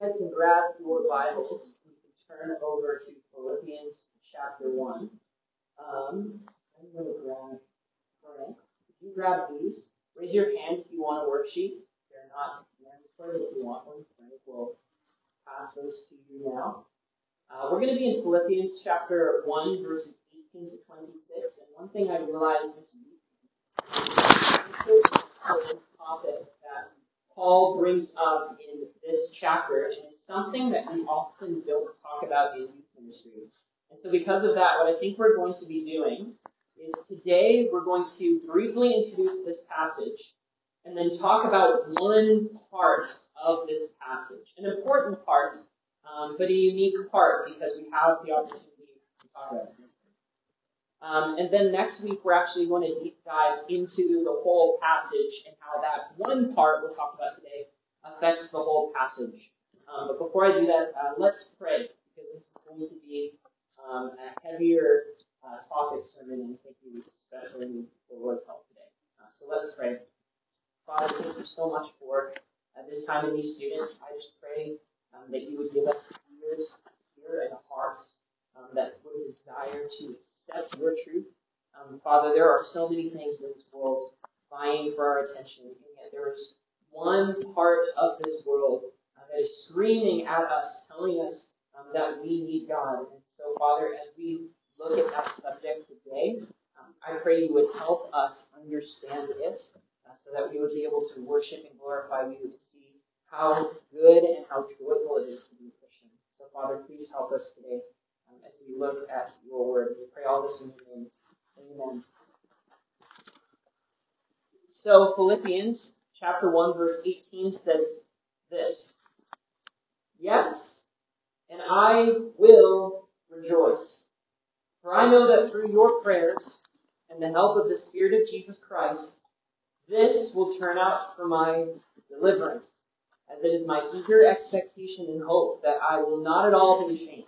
guys can grab your Bibles. You can turn over to Philippians chapter 1. Um, I'm going to grab Frank. If you grab these, raise your hand if you want a worksheet. They're not mandatory, if you want one, Frank will pass those to you now. Uh, we're going to be in Philippians chapter 1, verses 18 to 26. And one thing I realized this week is a topic that Paul brings up in this chapter, and it's something that we often don't talk about in youth ministry. And so because of that, what I think we're going to be doing is today we're going to briefly introduce this passage and then talk about one part of this passage. An important part, um, but a unique part because we have the opportunity to talk about it. Um, and then next week, we're actually going to deep dive into the whole passage and how that one part we'll talk about today affects the whole passage. Um, but before I do that, uh, let's pray because this is going to be um, a heavier uh, topic sermon, and thank you especially need the Lord's help today. Uh, so let's pray. Father, thank you so much for uh, this time and these students. I just pray um, that you would give us ears hear and hearts um, that would desire to accept your truth. Um, Father, there are so many things in this world vying for our attention, and yet there is one part of this world uh, that is screaming at us, telling us um, that we need God. And so, Father, as we look at that subject today, um, I pray you would help us understand it uh, so that we would be able to worship and glorify you and see how good and how joyful it is to be a Christian. So, Father, please help us today um, as we look at your word. We pray all this in your name. Amen. So, Philippians chapter 1, verse 18 says this Yes, and I will rejoice. For I know that through your prayers and the help of the Spirit of Jesus Christ, this will turn out for my deliverance, as it is my eager expectation and hope that I will not at all be ashamed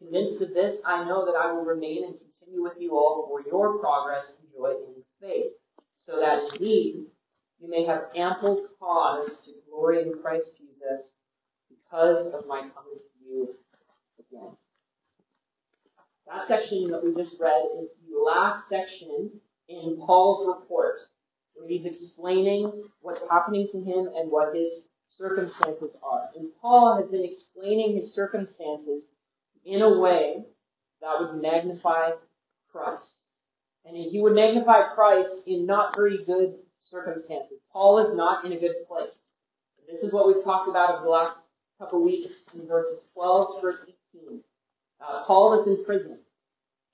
Convinced of this, I know that I will remain and continue with you all for your progress and joy in faith, so that indeed you may have ample cause to glory in Christ Jesus because of my coming to you again. That section that we just read is the last section in Paul's report, where he's explaining what's happening to him and what his circumstances are. And Paul has been explaining his circumstances in a way that would magnify Christ. And he would magnify Christ in not very good circumstances. Paul is not in a good place. This is what we've talked about over the last couple weeks in verses 12 to verse 18. Uh, Paul is in prison,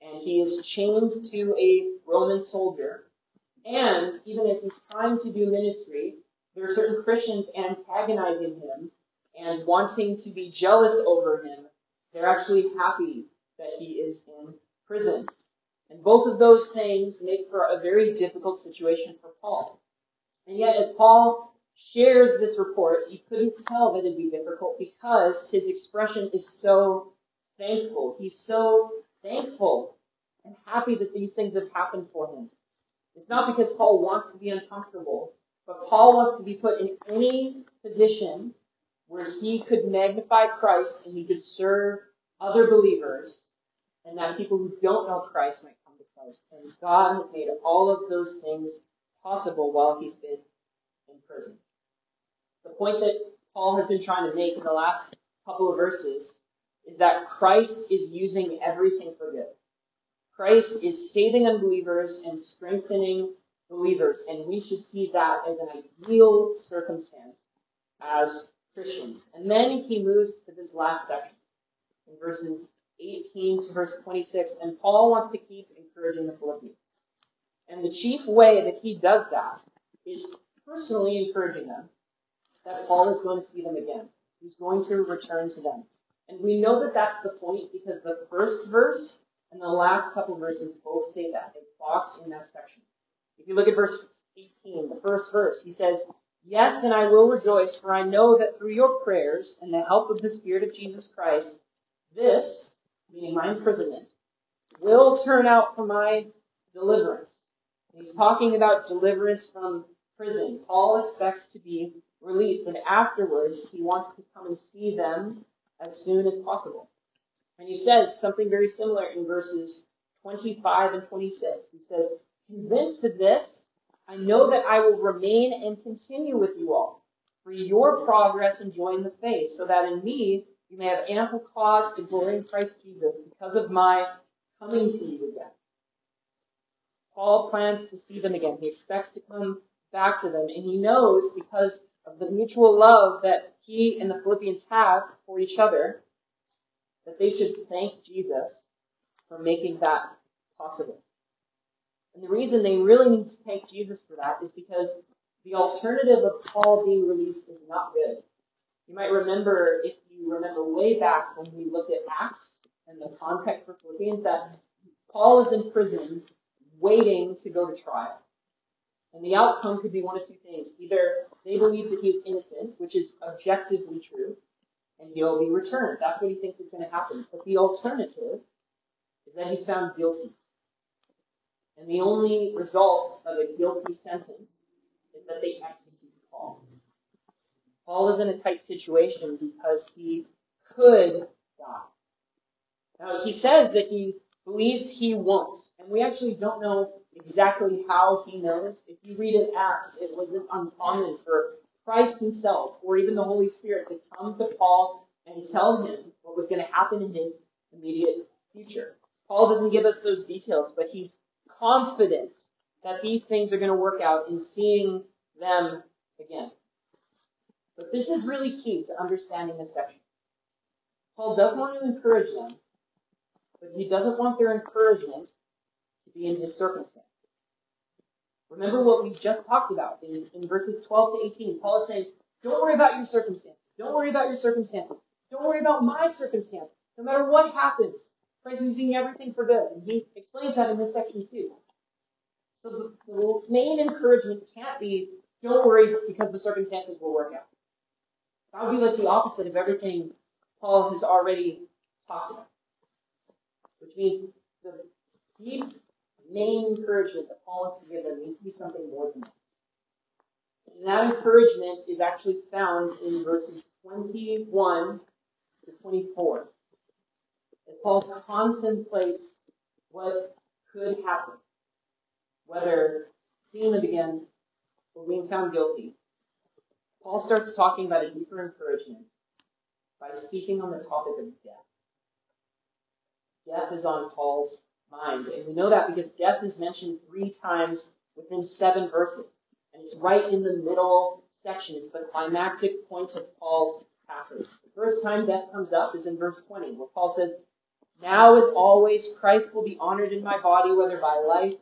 and he is chained to a Roman soldier. And even as he's trying to do ministry, there are certain Christians antagonizing him and wanting to be jealous over him they're actually happy that he is in prison. And both of those things make for a very difficult situation for Paul. And yet, as Paul shares this report, you couldn't tell that it'd be difficult because his expression is so thankful. He's so thankful and happy that these things have happened for him. It's not because Paul wants to be uncomfortable, but Paul wants to be put in any position where he could magnify Christ and he could serve other believers, and that people who don't know Christ might come to Christ. And God has made all of those things possible while he's been in prison. The point that Paul has been trying to make in the last couple of verses is that Christ is using everything for good. Christ is saving unbelievers and strengthening believers, and we should see that as an ideal circumstance as Christians. And then he moves to this last section in verses 18 to verse 26, and Paul wants to keep encouraging the Philippians. And the chief way that he does that is personally encouraging them, that Paul is going to see them again. He's going to return to them. And we know that that's the point because the first verse and the last couple verses both say that. They box in that section. If you look at verse 18, the first verse, he says, Yes, and I will rejoice, for I know that through your prayers and the help of the Spirit of Jesus Christ, this, meaning my imprisonment, will turn out for my deliverance. He's talking about deliverance from prison. Paul expects to be released, and afterwards he wants to come and see them as soon as possible. And he says something very similar in verses 25 and 26. He says, Convinced of this, I know that I will remain and continue with you all for your progress in joining the faith, so that in me you may have ample cause to glory in Christ Jesus because of my coming to you again. Paul plans to see them again. He expects to come back to them, and he knows because of the mutual love that he and the Philippians have for each other that they should thank Jesus for making that possible. And the reason they really need to thank Jesus for that is because the alternative of Paul being released is not good. You might remember, if you remember way back when we looked at Acts and the context for Philippians, that Paul is in prison waiting to go to trial. And the outcome could be one of two things. Either they believe that he's innocent, which is objectively true, and he'll be returned. That's what he thinks is going to happen. But the alternative is that he's found guilty. And the only result of a guilty sentence is that they execute Paul. Paul is in a tight situation because he could die. Now, he says that he believes he won't. And we actually don't know exactly how he knows. If you read in Acts, it wasn't uncommon for Christ himself or even the Holy Spirit to come to Paul and tell him what was going to happen in his immediate future. Paul doesn't give us those details, but he's confident that these things are going to work out in seeing them again. But this is really key to understanding this section. Paul does want to encourage them, but he doesn't want their encouragement to be in his circumstance. Remember what we just talked about in, in verses 12 to 18. Paul is saying, don't worry about your circumstances. Don't worry about your circumstances. Don't worry about my circumstances. No matter what happens, Christ is using everything for good. And he explains that in this section too. So the, the main encouragement can't be, don't worry because the circumstances will work out. That would be like the opposite of everything Paul has already talked about. Which means the deep main encouragement that Paul wants to give them needs to be something more than that. And that encouragement is actually found in verses 21 to 24. As Paul contemplates what could happen, whether seeing them again or being found guilty, Paul starts talking about a deeper encouragement by speaking on the topic of death. Death is on Paul's mind. And we know that because death is mentioned three times within seven verses. And it's right in the middle section. It's the climactic point of Paul's passage. The first time death comes up is in verse 20, where Paul says, Now as always, Christ will be honored in my body, whether by life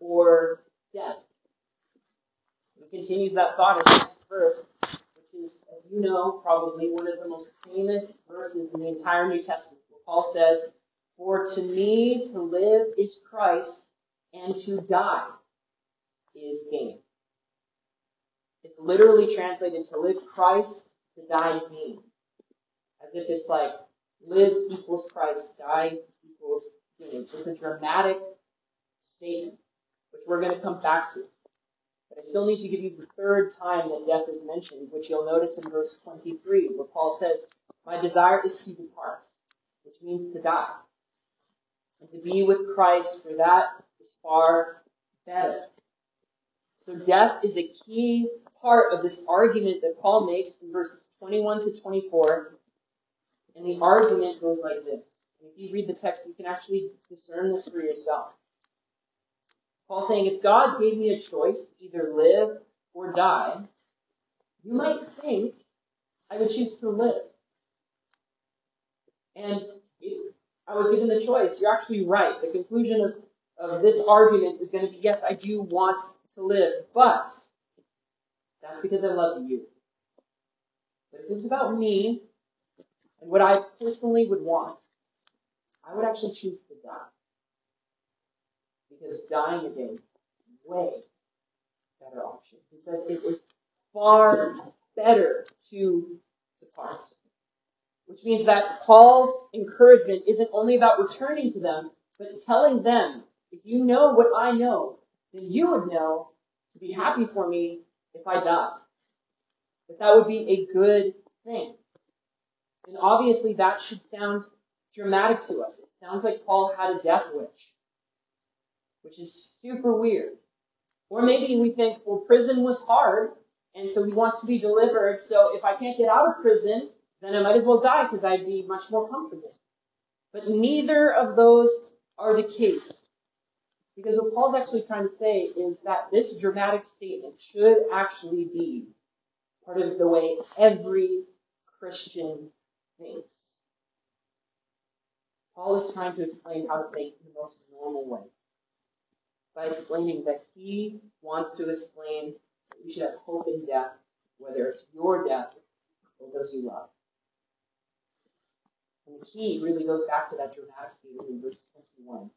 or death. He continues that thought verse, which is, as you know, probably one of the most famous verses in the entire New Testament, where Paul says, for to me to live is Christ, and to die is gain. It's literally translated to live Christ, to die gain. As if it's like live equals Christ, die equals gain. So it's a dramatic statement, which we're going to come back to. I still need to give you the third time that death is mentioned, which you'll notice in verse 23, where Paul says, My desire is to depart, which means to die and to be with Christ, for that is far better. So death is a key part of this argument that Paul makes in verses 21 to 24. And the argument goes like this. If you read the text, you can actually discern this for yourself. Paul's saying, if God gave me a choice either live or die, you might think I would choose to live. And I was given the choice. You're actually right. The conclusion of, of this argument is going to be, yes, I do want to live, but that's because I love you. But if it was about me and what I personally would want, I would actually choose to die. Because dying is a way better option. He says was far better to depart. Which means that Paul's encouragement isn't only about returning to them, but telling them, if you know what I know, then you would know to be happy for me if I die. That that would be a good thing. And obviously that should sound dramatic to us. It sounds like Paul had a death wish, which is super weird. Or maybe we think, well, prison was hard, and so he wants to be delivered, so if I can't get out of prison, then I might as well die because I'd be much more comfortable. But neither of those are the case. Because what Paul's actually trying to say is that this dramatic statement should actually be part of the way every Christian thinks. Paul is trying to explain how to think in the most normal way by explaining that he wants to explain that we should have hope in death, whether it's your death or those you love. And the key really goes back to that dramatic statement in verse 21.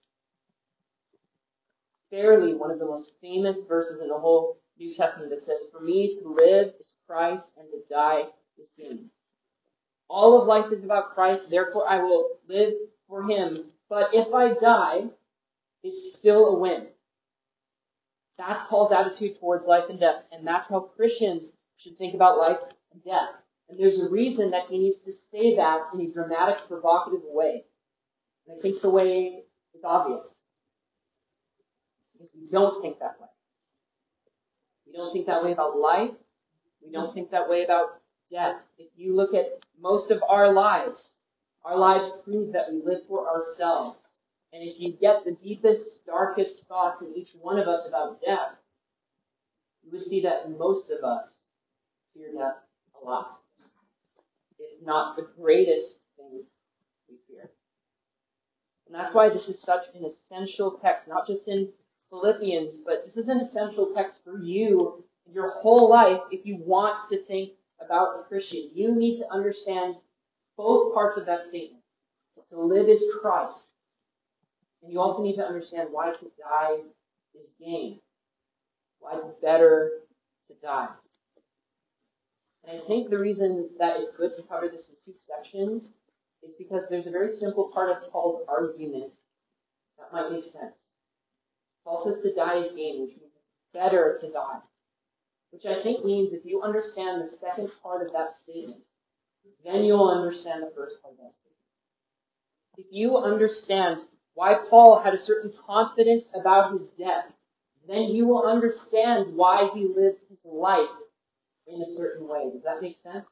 Fairly, one of the most famous verses in the whole New Testament that says, For me to live is Christ and to die is gain. All of life is about Christ, therefore I will live for Him. But if I die, it's still a win. That's Paul's attitude towards life and death, and that's how Christians should think about life and death. And there's a reason that he needs to say that in a dramatic, provocative way. And I think the way is obvious. Because we don't think that way. We don't think that way about life. We don't think that way about death. If you look at most of our lives, our lives prove that we live for ourselves. And if you get the deepest, darkest thoughts in each one of us about death, you would see that most of us fear death a lot It's not the greatest thing we fear. And that's why this is such an essential text, not just in Philippians, but this is an essential text for you your whole life if you want to think about a Christian. You need to understand both parts of that statement. To live is Christ. And you also need to understand why to die is gain. Why it's better to die. And I think the reason that it's good to cover this in two sections is because there's a very simple part of Paul's argument that might make sense. Paul says to die is gain, which means it's better to die. Which I think means if you understand the second part of that statement, then you'll understand the first part of that statement. If you understand why Paul had a certain confidence about his death, then you will understand why he lived his life in a certain way. Does that make sense?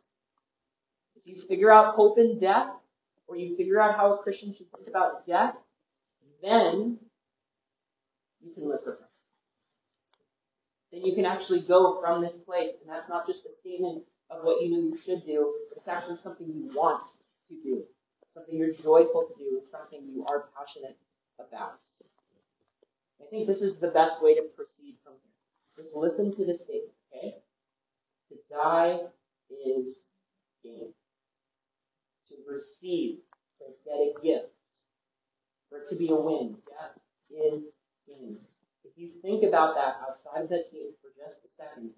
If you figure out hope in death, or you figure out how a Christian should think about death, then you can live for. Then you can actually go from this place, and that's not just a statement of what you know you should do, it's actually something you want to do, something you're joyful to do, it's something you are passionate about. I think this is the best way to proceed from here. Just listen to the statement, okay? To die is gain. To receive, to get a gift, it to be a win. Death is gain. If you think about that outside of that statement for just a second,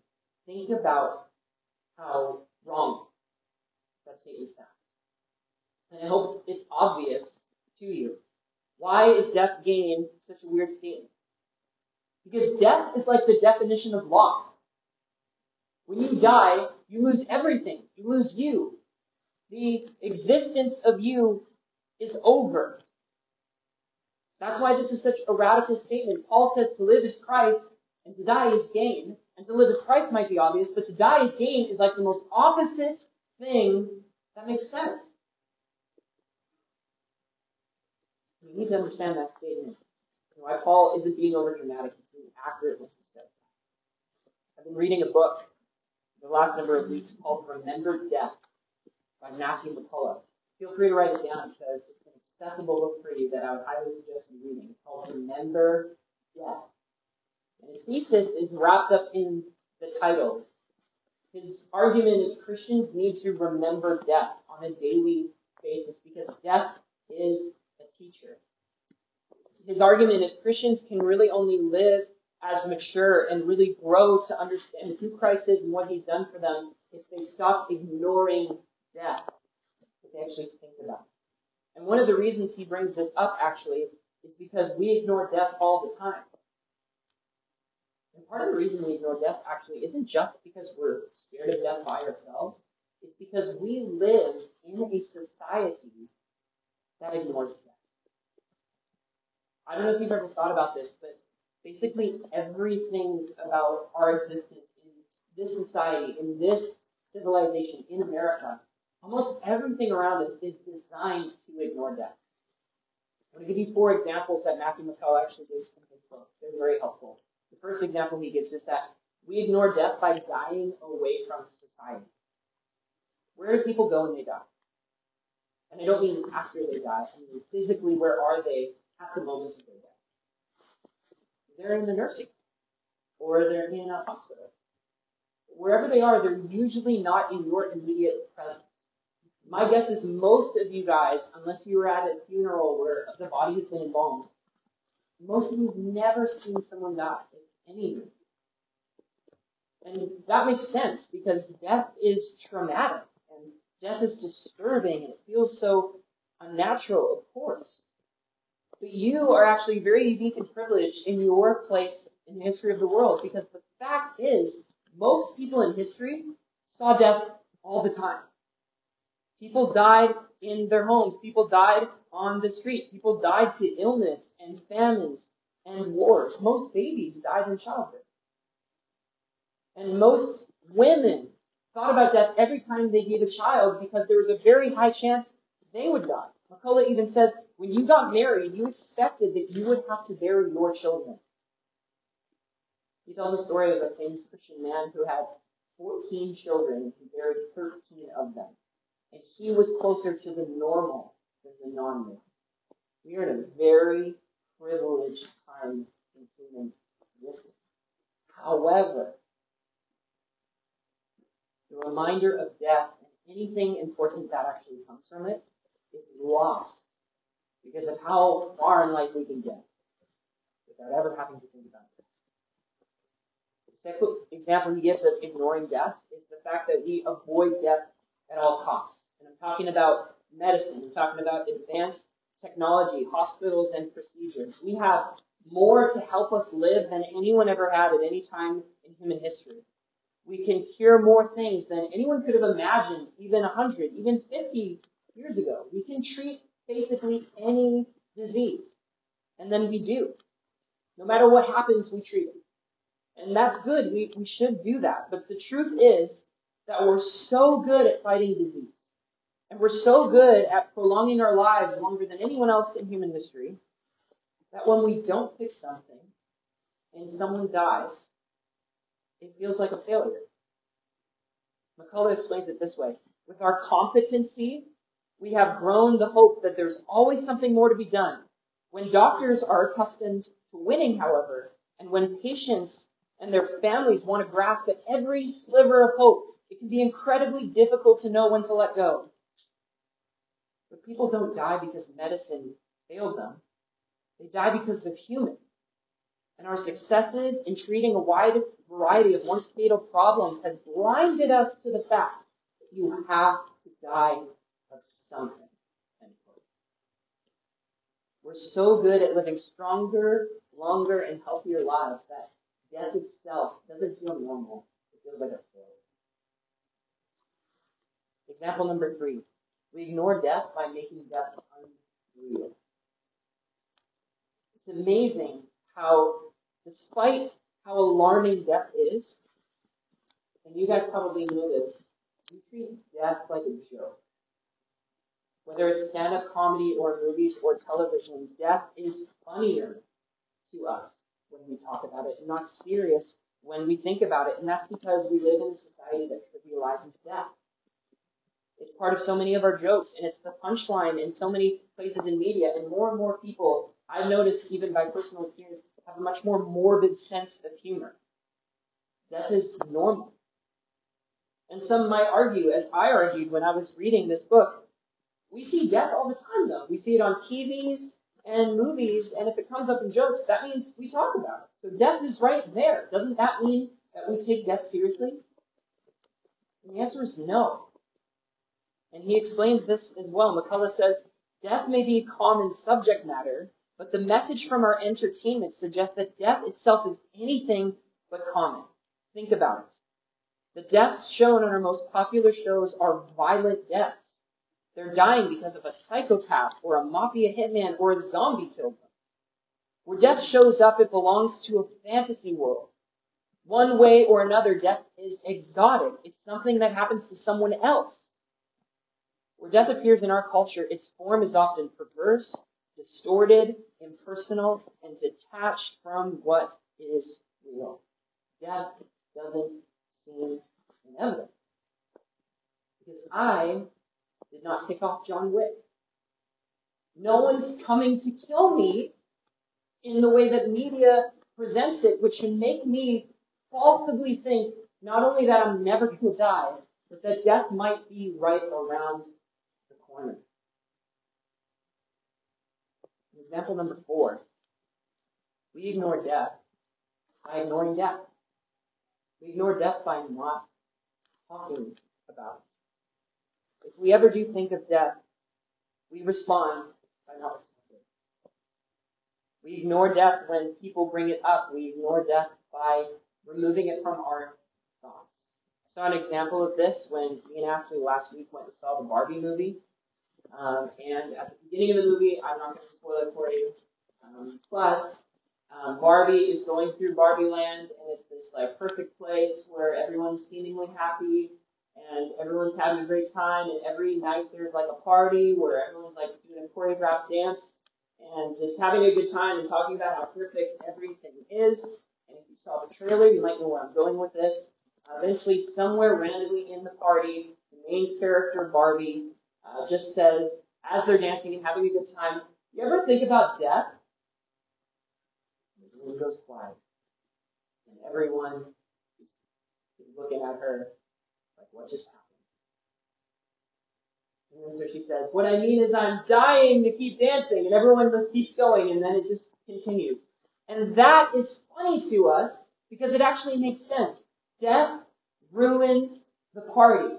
think about how wrong that statement sounds. And I hope it's obvious to you. Why is death gain such a weird statement? Because death is like the definition of loss. When you die, you lose everything. You lose you. The existence of you is over. That's why this is such a radical statement. Paul says to live is Christ and to die is gain. And to live as Christ might be obvious, but to die as gain is like the most opposite thing that makes sense. We need to understand that statement. Why Paul isn't being over dramatic, he's being accurate when he says that. I've been reading a book the last number of weeks called Remember Death by Matthew McCullough. Feel free to write it down because it's an accessible book for you that I would highly suggest you reading. It's called Remember Death. And his thesis is wrapped up in the title. His argument is Christians need to remember death on a daily basis because death is teacher. His argument is Christians can really only live as mature and really grow to understand who Christ is and what he's done for them if they stop ignoring death, if they actually think about it. And one of the reasons he brings this up actually is because we ignore death all the time. And part of the reason we ignore death actually isn't just because we're scared of death by ourselves. It's because we live in a society that ignores death. I don't know if you've ever thought about this, but basically everything about our existence in this society, in this civilization, in America, almost everything around us is designed to ignore death. I'm going to give you four examples that Matthew McCullough actually gives in his book. They're very helpful. The first example he gives is that we ignore death by dying away from society. Where do people go when they die? And I don't mean after they die. I mean physically, where are they the moment of their death? They're in the nursing or they're in a hospital. Wherever they are, they're usually not in your immediate presence. My guess is most of you guys, unless you were at a funeral where the body has been embalmed, most of you have never seen someone die, if any of you. And that makes sense because death is traumatic and death is disturbing and it feels so unnatural, of course. But you are actually very unique and privileged in your place in the history of the world because the fact is most people in history saw death all the time. People died in their homes. People died on the street. People died to illness and famines and wars. Most babies died in childbirth. And most women thought about death every time they gave a child because there was a very high chance they would die. McCullough even says, when you got married, you expected that you would have to bury your children. He tells a story of a famous Christian man who had 14 children and buried 13 of them and he was closer to the normal than the non-normal. We are in a very privileged time in human existence. However, the reminder of death and anything important that actually comes from it is lost because of how far in life we can get without ever having to think about it. The second example he gives of ignoring death is the fact that we avoid death at all costs. And I'm talking about medicine. I'm talking about advanced technology, hospitals, and procedures. We have more to help us live than anyone ever had at any time in human history. We can cure more things than anyone could have imagined even 100, even 50 years ago. We can treat basically any disease. And then we do. No matter what happens, we treat it. And that's good. We, we should do that. But the truth is, that we're so good at fighting disease. And we're so good at prolonging our lives longer than anyone else in human history that when we don't fix something and someone dies, it feels like a failure. McCullough explains it this way. With our competency, we have grown the hope that there's always something more to be done. When doctors are accustomed to winning, however, and when patients and their families want to grasp at every sliver of hope, it can be incredibly difficult to know when to let go. But people don't die because medicine failed them. They die because they're human. And our successes in treating a wide variety of once fatal problems has blinded us to the fact that you have to die of something. We're so good at living stronger, longer, and healthier lives that death itself doesn't feel normal. It feels like a failure. Example number three. We ignore death by making death unreal. It's amazing how, despite how alarming death is, and you guys probably know this, we treat death like a joke. Whether it's stand-up comedy or movies or television, death is funnier to us when we talk about it and not serious when we think about it. And that's because we live in a society that trivializes death. It's part of so many of our jokes, and it's the punchline in so many places in media. And more and more people, I've noticed even by personal experience, have a much more morbid sense of humor. Death is normal. And some might argue, as I argued when I was reading this book, we see death all the time though. We see it on TVs and movies, and if it comes up in jokes, that means we talk about it. So death is right there. Doesn't that mean that we take death seriously? And the answer is no. And he explains this as well. McCullough says, death may be a common subject matter, but the message from our entertainment suggests that death itself is anything but common. Think about it. The deaths shown on our most popular shows are violent deaths. They're dying because of a psychopath or a mafia hitman or a zombie killed them. Where death shows up, it belongs to a fantasy world. One way or another, death is exotic. It's something that happens to someone else. Where death appears in our culture, its form is often perverse, distorted, impersonal, and detached from what is real. Death doesn't seem inevitable. Because I did not take off John Wick. No one's coming to kill me in the way that media presents it, which can make me falsely think not only that I'm never going to die, but that death might be right around the corner. Example number four. We ignore death by ignoring death. We ignore death by not talking about it. If we ever do think of death, we respond by not responding. We ignore death when people bring it up. We ignore death by removing it from our thoughts. I saw an example of this when me and Ashley last week went and saw the Barbie movie. Um, and at the beginning of the movie, I'm not going to spoil it for you, um, but um, Barbie is going through Barbie Land, and it's this like perfect place where everyone's seemingly happy and everyone's having a great time. And every night there's like a party where everyone's like doing a choreographed dance and just having a good time and talking about how perfect everything is. And if you saw the trailer, you might know where I'm going with this. Uh, eventually, somewhere randomly in the party, the main character Barbie uh, just says, as they're dancing and having a good time, you ever think about death? Room goes quiet. And everyone is looking at her what just happened? And so she says, what I mean is I'm dying to keep dancing. And everyone just keeps going and then it just continues. And that is funny to us because it actually makes sense. Death ruins the party.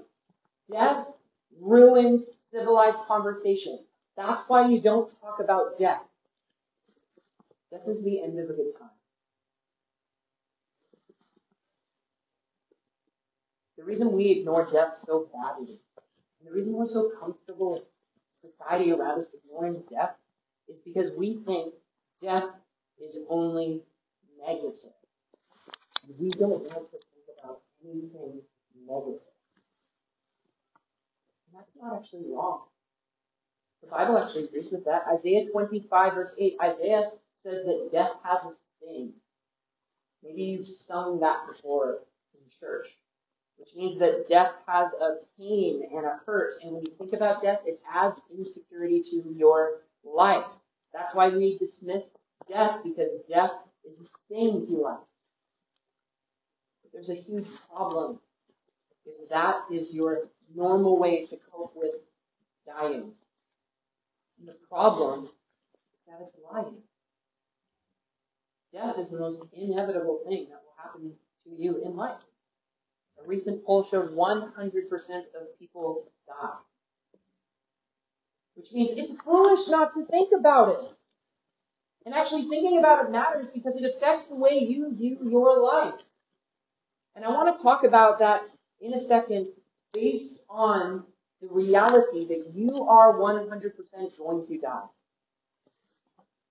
Death ruins civilized conversation. That's why you don't talk about death. Death is the end of a good time. The reason we ignore death so badly, and the reason we're so comfortable, society around us ignoring death, is because we think death is only negative. We don't want to think about anything negative. And that's not actually wrong. The Bible actually agrees with that. Isaiah 25 verse 8, Isaiah says that death has a sting. Maybe you've sung that before in church, which means that death has a pain and a hurt. And when you think about death, it adds insecurity to your life. That's why we dismiss death because death is to life. But there's a huge problem if that is your normal way to cope with dying. And the problem is that it's lying. Death is the most inevitable thing that will happen to you in life. A recent poll showed 100% of people die. Which means it's foolish not to think about it. And actually thinking about it matters because it affects the way you view your life. And I want to talk about that in a second based on the reality that you are 100% going to die.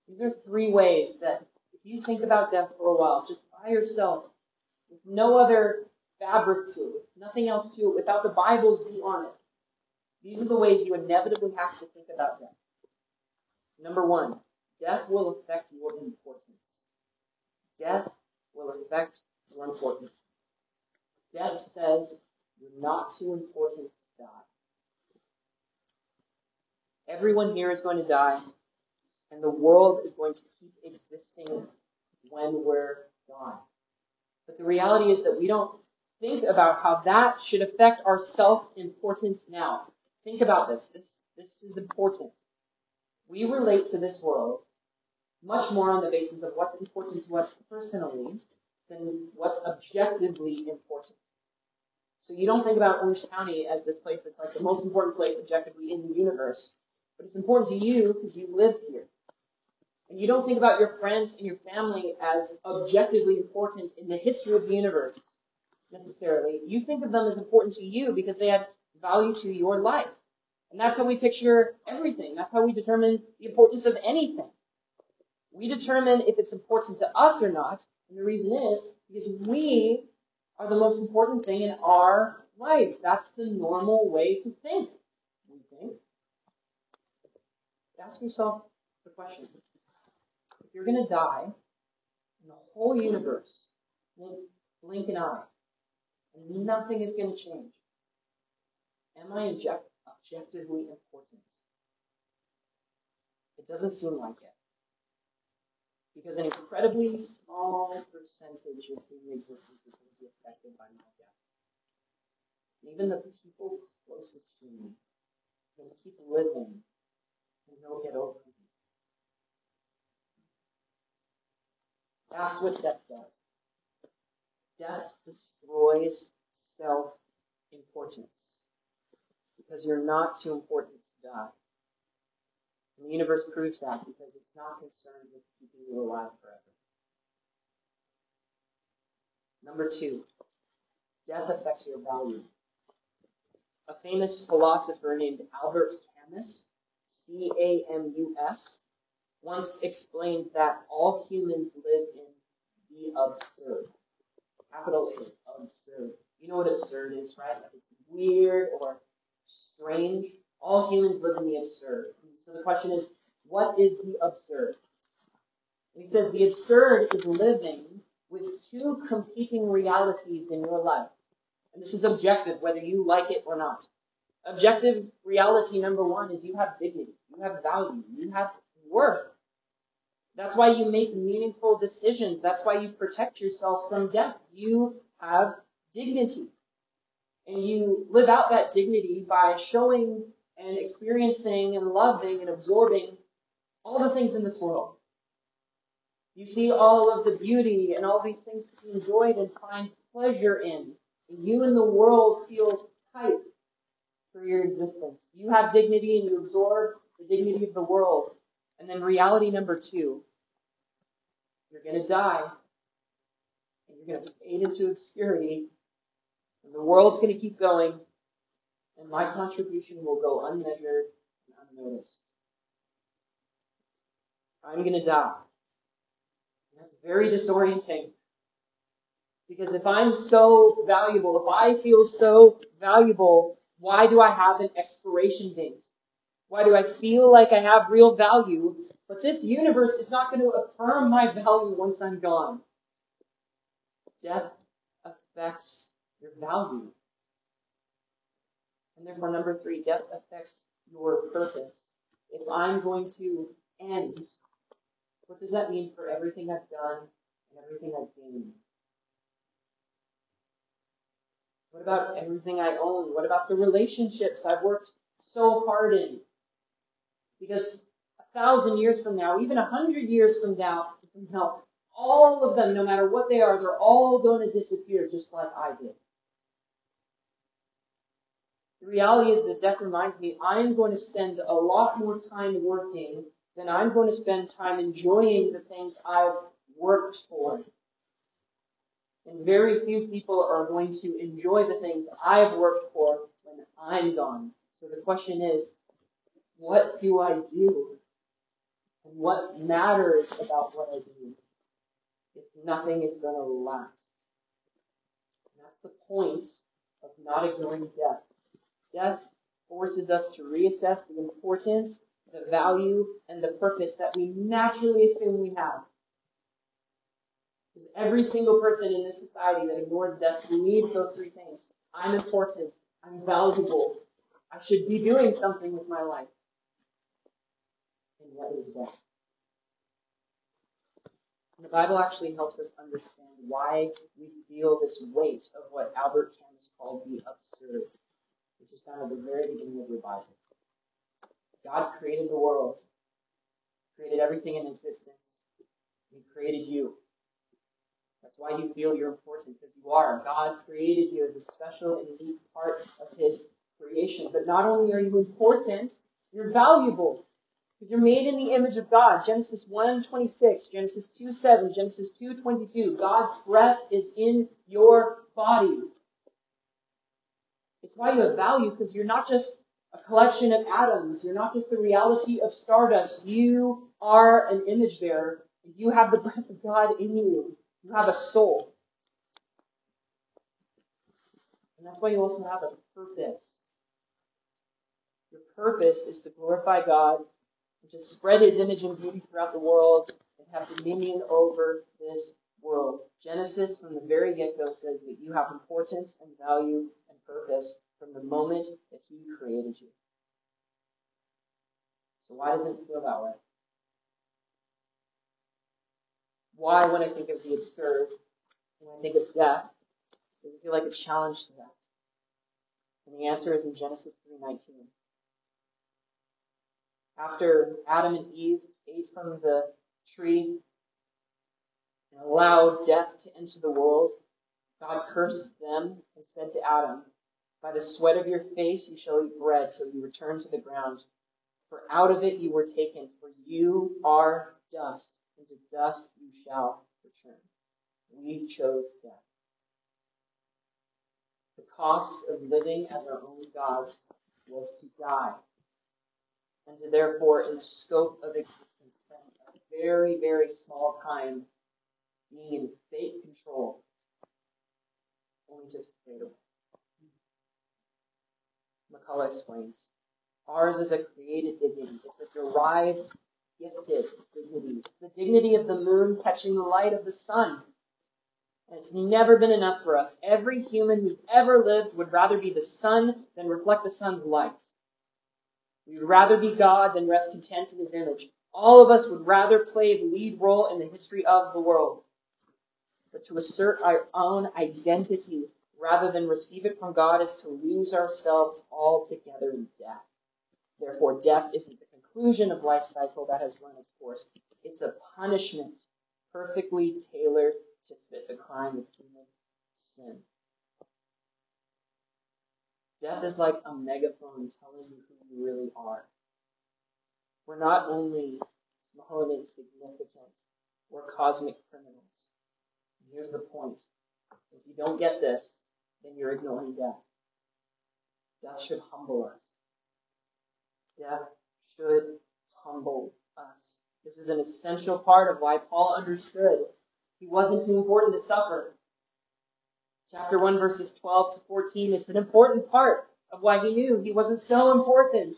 These are three ways that if you think about death for a while, just by yourself, with no other fabric to it, nothing else to it, without the Bible's view on it, these are the ways you inevitably have to think about death. Number one, death will affect your importance. Death will affect your importance. Death says you're not too important to die. Everyone here is going to die, and the world is going to keep existing when we're gone. But the reality is that we don't think about how that should affect our self-importance now. Think about this. This, this is important. We relate to this world much more on the basis of what's important to us personally than what's objectively important. So you don't think about Orange County as this place that's like the most important place objectively in the universe, but it's important to you because you live here. And you don't think about your friends and your family as objectively important in the history of the universe necessarily. You think of them as important to you because they have value to your life. And that's how we picture everything. That's how we determine the importance of anything. We determine if it's important to us or not. And the reason is because we are the most important thing in our life. That's the normal way to think. We think. Ask yourself the question. If you're going to die, the whole universe will blink an eye, and nothing is going to change, am I object- objectively important? It doesn't seem like it. Because an incredibly small percentage of human existence is going to be affected by my death. Even the people closest to me to keep living and they'll get over me. That's what death does. Death destroys self importance because you're not too important to die. And the universe proves that because it's not concerned with keeping you alive forever. Number two, death affects your value. A famous philosopher named Albert Camus, C-A-M-U-S, once explained that all humans live in the absurd. Capital A, absurd. You know what absurd is, right? Like it's weird or strange. All humans live in the absurd. So the question is, what is the absurd? He says the absurd is living with two competing realities in your life. And this is objective, whether you like it or not. Objective reality number one is you have dignity, you have value, you have worth. That's why you make meaningful decisions. That's why you protect yourself from death. You have dignity. And you live out that dignity by showing and experiencing and loving and absorbing all the things in this world. You see all of the beauty and all these things to be enjoyed and find pleasure in. And you and the world feel tight for your existence. You have dignity and you absorb the dignity of the world. And then reality number two, you're going to die and you're going to fade into obscurity and the world's going to keep going and my contribution will go unmeasured and unnoticed. I'm going to die. And that's very disorienting. Because if I'm so valuable, if I feel so valuable, why do I have an expiration date? Why do I feel like I have real value? But this universe is not going to affirm my value once I'm gone. Death affects your value. And therefore, number three, death affects your purpose. If I'm going to end, what does that mean for everything I've done and everything I've gained? What about everything I own? What about the relationships I've worked so hard in? Because a thousand years from now, even a hundred years from now, from now, all of them, no matter what they are, they're all going to disappear just like I did. The reality is that death reminds me I'm going to spend a lot more time working than I'm going to spend time enjoying the things I've worked for. And very few people are going to enjoy the things I've worked for when I'm gone. So the question is, what do I do? And what matters about what I do if nothing is going to last? And that's the point of not ignoring death. Death forces us to reassess the importance, the value, and the purpose that we naturally assume we have. Because every single person in this society that ignores death believes those three things. I'm important. I'm valuable. I should be doing something with my life. Yet is. And the Bible actually helps us understand why we feel this weight of what Albert Camus called the absurd, which is found at the very beginning of your Bible. God created the world, created everything in existence. He created you. That's why you feel you're important, because you are. God created you as a special and unique part of His creation. But not only are you important, you're valuable. You're made in the image of God. Genesis 1 26, Genesis 2 7, Genesis 2 22. God's breath is in your body. It's why you have value, because you're not just a collection of atoms. You're not just the reality of stardust. You are an image bearer. You have the breath of God in you. You have a soul. And that's why you also have a purpose. Your purpose is to glorify God to spread his image and beauty throughout the world and have dominion over this world. Genesis from the very get-go says that you have importance and value and purpose from the moment that he created you. So why doesn't it feel that way? Why, when I think of the absurd, when I think of death, does it feel like a challenge to that? And the answer is in Genesis 3.19. After Adam and Eve ate from the tree and allowed death to enter the world, God cursed them and said to Adam, By the sweat of your face you shall eat bread till you return to the ground. For out of it you were taken, for you are dust, and to dust you shall return. We chose death. The cost of living as our own gods was to die and to therefore, in the scope of existence, a very, very small time being in fate control, only to fade away. McCullough explains. Ours is a created dignity. It's a derived, gifted dignity. It's the dignity of the moon catching the light of the sun. And it's never been enough for us. Every human who's ever lived would rather be the sun than reflect the sun's light. We would rather be God than rest content in His image. All of us would rather play the lead role in the history of the world. But to assert our own identity rather than receive it from God is to lose ourselves altogether in death. Therefore, death isn't the conclusion of life cycle that has run its course. It's a punishment perfectly tailored to fit the crime of human sin. Death is like a megaphone telling you who you really are. We're not only small and insignificant, we're cosmic criminals. And here's the point. If you don't get this, then you're ignoring death. Death should humble us. Death should humble us. This is an essential part of why Paul understood he wasn't too important to suffer chapter 1 verses 12 to 14. It's an important part of why he knew he wasn't so important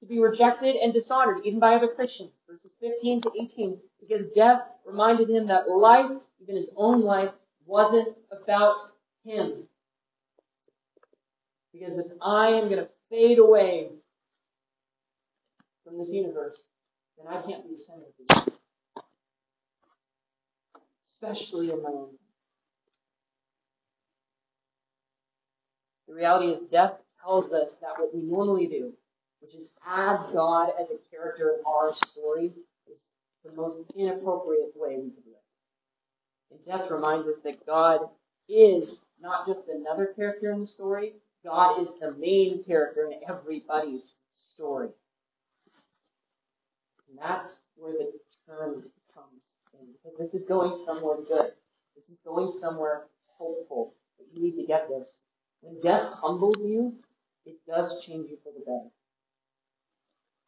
to be rejected and dishonored even by other Christians. Verses 15 to 18. Because death reminded him that life, even his own life, wasn't about him. Because if I am going to fade away from this universe, then I can't be of it. Especially in my own The reality is death tells us that what we normally do, which is add God as a character in our story, is the most inappropriate way we can live. And death reminds us that God is not just another character in the story, God is the main character in everybody's story. And that's where the term comes in. Because this is going somewhere good. This is going somewhere hopeful. But you need to get this. When death humbles you, it does change you for the better.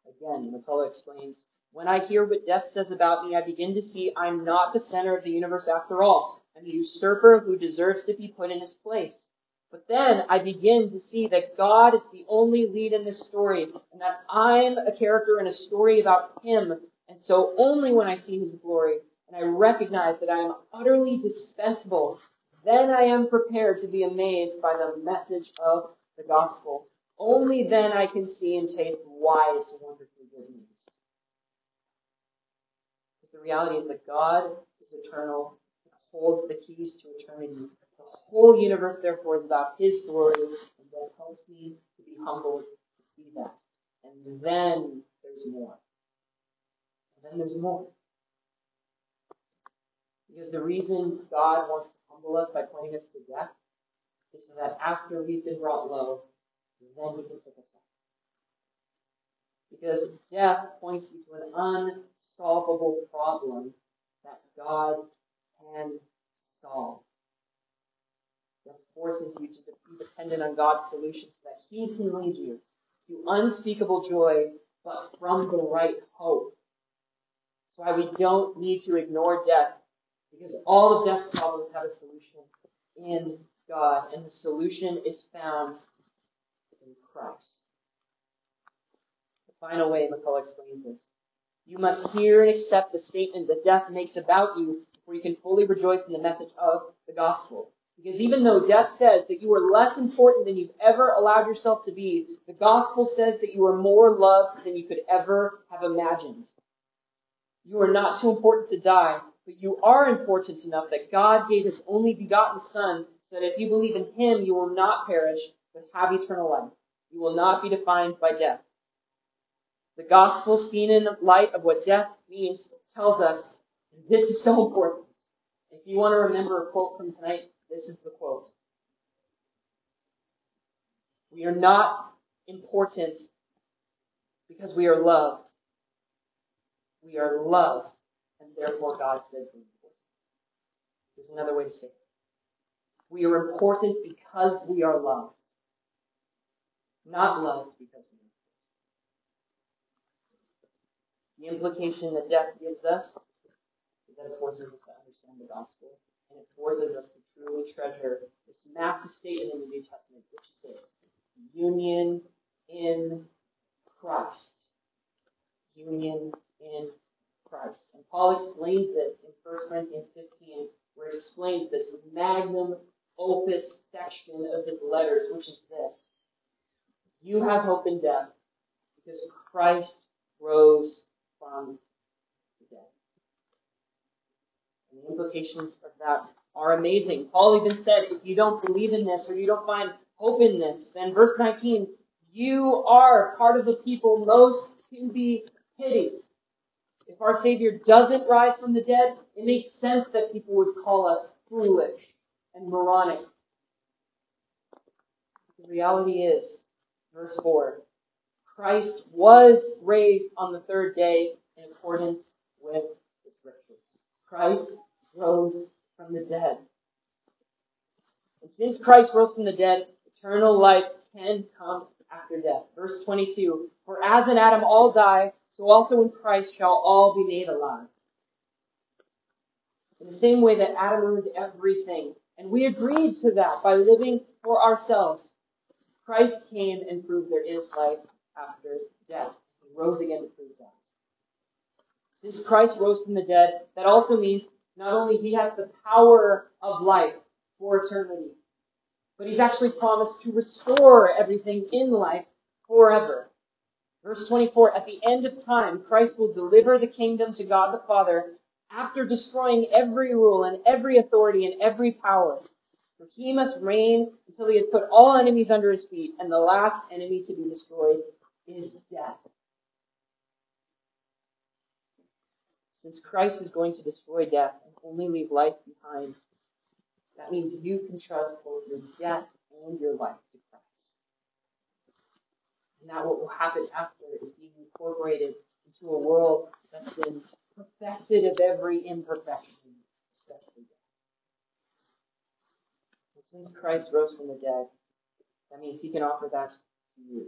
Again, McCullough explains, when I hear what death says about me, I begin to see I'm not the center of the universe after all. I'm the usurper who deserves to be put in his place. But then I begin to see that God is the only lead in this story, and that I'm a character in a story about Him. And so only when I see His glory, and I recognize that I am utterly dispensable then I am prepared to be amazed by the message of the gospel. Only then I can see and taste why it's wonderfully good news. The reality is that God is eternal and holds the keys to eternity. The whole universe, therefore, is about His glory, and that helps me to be humbled to see that. And then there's more. And then there's more. Because the reason God wants to humble us by pointing us to death is so that after we've been brought low, then He can take us up. Because death points you to an unsolvable problem that God can solve. That forces you to be dependent on God's solution so that He can lead you to unspeakable joy, but from the right hope. That's why we don't need to ignore death, because all of death's problems have a solution in God, and the solution is found in Christ. The final way McCullough explains this. You must hear and accept the statement that death makes about you before you can fully rejoice in the message of the gospel. Because even though death says that you are less important than you've ever allowed yourself to be, the gospel says that you are more loved than you could ever have imagined. You are not too important to die, but you are important enough that God gave his only begotten son so that if you believe in him, you will not perish, but have eternal life. You will not be defined by death. The gospel seen in light of what death means tells us, and this is so important. If you want to remember a quote from tonight, this is the quote. We are not important because we are loved. We are loved, therefore God says we're. There's another way to say it. We are important because we are loved. Not loved because we are. The implication that death gives us is that it forces us to understand the gospel, and it forces us to truly treasure this massive statement in the New Testament, which is this union in Christ. Union in Christ. And Paul explains this in 1 Corinthians 15, where he explains this magnum opus section of his letters, which is this. You have hope in death because Christ rose from the dead. And the implications of that are amazing. Paul even said, if you don't believe in this or you don't find hope in this, then verse 19, you are part of the people most to be pitied. If our Savior doesn't rise from the dead, it makes sense that people would call us foolish and moronic. The reality is, verse 4, Christ was raised on the third day in accordance with the scriptures. Christ rose from the dead. And since Christ rose from the dead, eternal life can come after death. Verse 22, For as in Adam all die, so also in Christ shall all be made alive. In the same way that Adam ruined everything, and we agreed to that by living for ourselves, Christ came and proved there is life after death. He rose again to prove that. Since Christ rose from the dead, that also means not only he has the power of life for eternity, but he's actually promised to restore everything in life forever. Verse 24, at the end of time, Christ will deliver the kingdom to God the Father after destroying every rule and every authority and every power. For he must reign until he has put all enemies under his feet, and the last enemy to be destroyed is death. Since Christ is going to destroy death and only leave life behind, that means you can trust both your death and your life to That what will happen after is being incorporated into a world that's been perfected of every imperfection, especially death. And since Christ rose from the dead, that means he can offer that to you.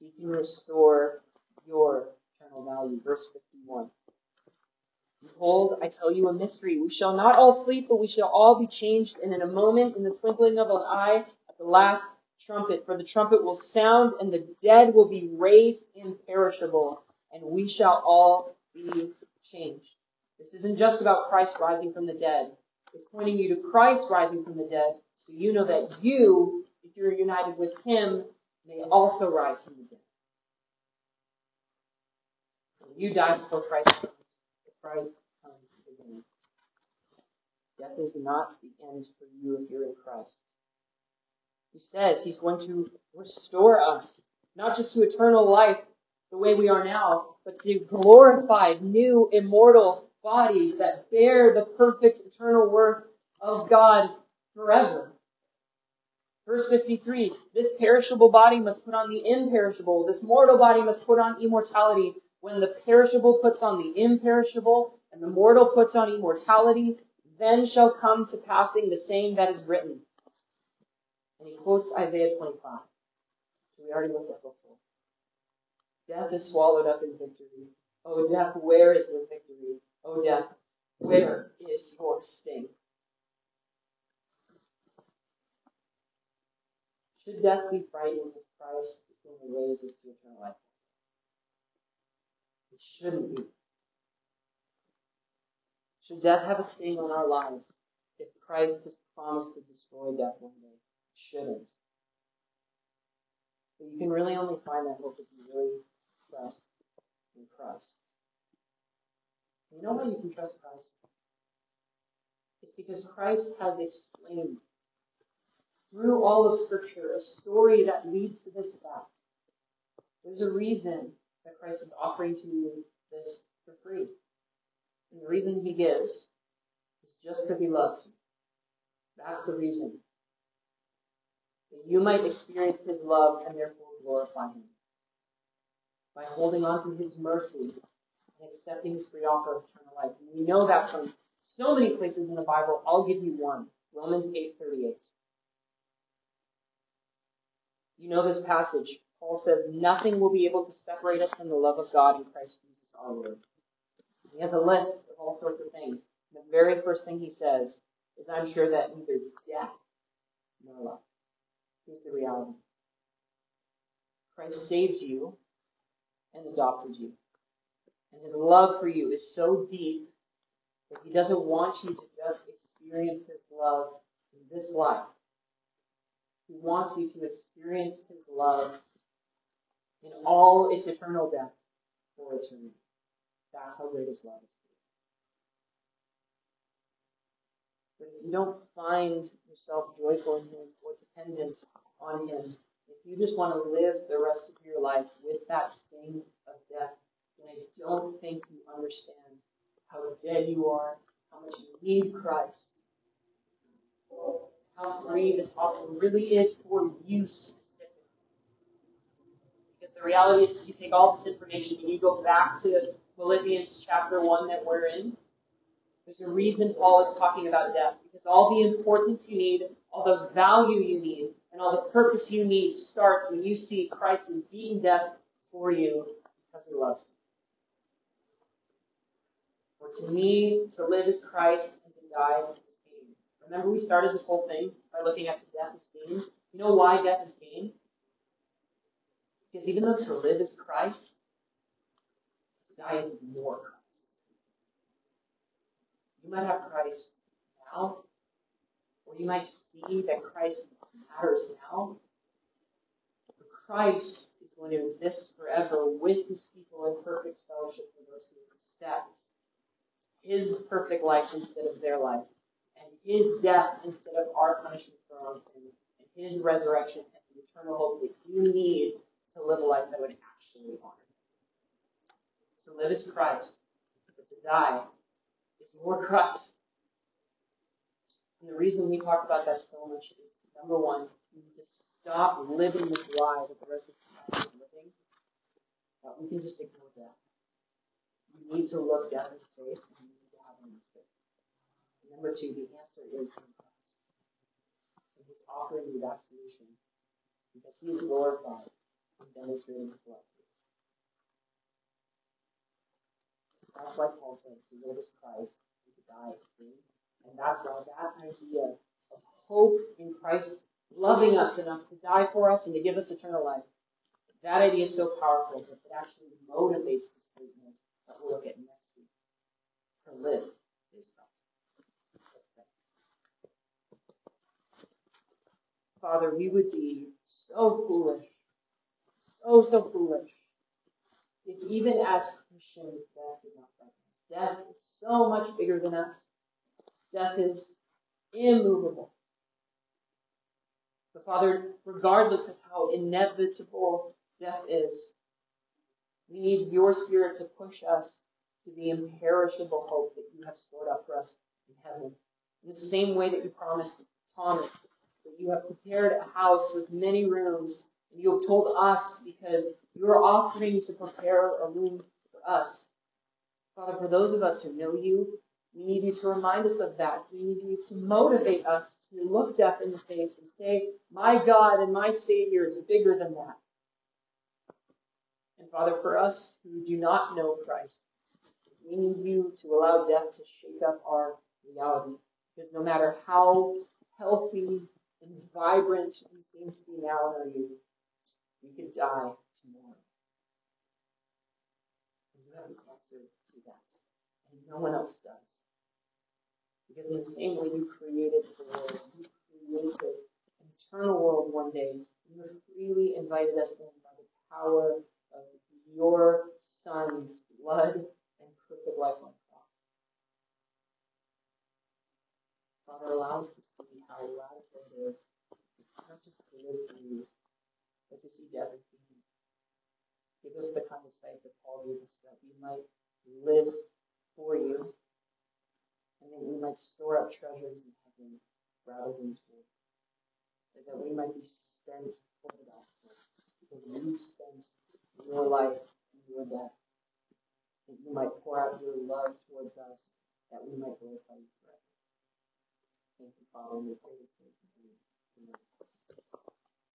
He can restore your eternal value. Verse 51. Behold, I tell you a mystery. We shall not all sleep, but we shall all be changed and in a moment, in the twinkling of an eye, at the last trumpet. For the trumpet will sound, and the dead will be raised imperishable, and we shall all be changed. This isn't just about Christ rising from the dead. It's pointing you to Christ rising from the dead, so you know that you, if you're united with Him, may also rise from the dead. You die before Christ comes. Christ comes again. Death is not the end for you if you're in Christ. He says he's going to restore us, not just to eternal life the way we are now, but to glorified, new, immortal bodies that bear the perfect eternal worth of God forever. Verse 53, this perishable body must put on the imperishable. This mortal body must put on immortality. When the perishable puts on the imperishable and the mortal puts on immortality, then shall come to passing the same that is written. And he quotes Isaiah 25. We already looked at before. Death is swallowed up in victory. Oh death, where is your victory? Oh death, where is your sting? Should death be frightening if Christ is going to raise us to eternal life? It shouldn't be. Should death have a sting on our lives if Christ has promised to destroy death one day? Shouldn't. But you can really only find that hope if you really trust in Christ. You know why you can trust Christ? It's because Christ has explained through all of Scripture a story that leads to this fact. There's a reason that Christ is offering to you this for free. And the reason he gives is just because he loves you. That's the reason. That you might experience his love and therefore glorify him by holding on to his mercy and accepting his free offer of eternal life. And we know that from so many places in the Bible. I'll give you one. Romans 8:38. You know this passage. Paul says, Nothing will be able to separate us from the love of God in Christ Jesus our Lord. He has a list of all sorts of things. The very first thing he says is, I'm sure that neither death nor life. Here's the reality. Christ saved you and adopted you. And his love for you is so deep that he doesn't want you to just experience his love in this life. He wants you to experience his love in all its eternal depth for eternity. That's how great his love is. But if you don't find yourself joyful in him or dependent on him, if you just want to live the rest of your life with that sting of death, then I don't think you understand how dead you are, how much you need Christ, how free this offer really is for you specifically. Because the reality is, if you take all this information and you go back to Philippians chapter 1 that we're in, there's a reason Paul is talking about death. Because all the importance you need, all the value you need, and all the purpose you need starts when you see Christ in beaten death for you because he loves you. For to me, to live is Christ, and to die is gain. Remember, we started this whole thing by looking at death is gain. You know why death is gain? Because even though to live is Christ, to die is more. You might have Christ now, or you might see that Christ matters now. But Christ is going to exist forever with his people in perfect fellowship for those who accept his perfect life instead of their life, and his death instead of our punishment for our sin, and his resurrection as the eternal hope that you need to live a life that would actually honor. To live is Christ, but to die is more Christ. And the reason we talk about that so much is number one, we need to stop living this lie that the rest of us is living. Uh, we can just ignore that. We need to look death in the face and we need to have an answer. And number two, the answer is Christ. And He's offering you that solution because He is glorified and demonstrating His love. That's why Paul said to live is Christ and to die is gain. And that's why that idea of hope in Christ loving us enough to die for us and to give us eternal life, that idea is so powerful that it actually motivates the statement that we'll look at next week. To live. Father, we would be so foolish, so, so foolish, if even as That did not. Death is so much bigger than us. Death is immovable. But Father, regardless of how inevitable death is, we need your Spirit to push us to the imperishable hope that you have stored up for us in heaven. In the same way that you promised Thomas that you have prepared a house with many rooms, and you have told us because you are offering to prepare a room us. Father, for those of us who know you, we need you to remind us of that. We need you to motivate us to look death in the face and say, My God and my Savior is bigger than that. And Father, for us who do not know Christ, we need you to allow death to shake up our reality. Because no matter how healthy and vibrant we seem to be now in our youth, we could die tomorrow. Have the answer to that. And no one else does. Because in the same way you created the world, you created an eternal world one day, you freely invited us in by the power of your Son's blood and perfect life on the cross. Father, allow us to see how radical it is to not just to live for you, but to see death as. Give us the kind of faith that Paul gave us that we might live for you and that we might store up treasures in heaven rather than this world. And that we might be spent for the gospel because you spent your life and your death. That you might pour out your love towards us, that we might glorify you forever. Thank you, Father, and we pray these things in. Amen.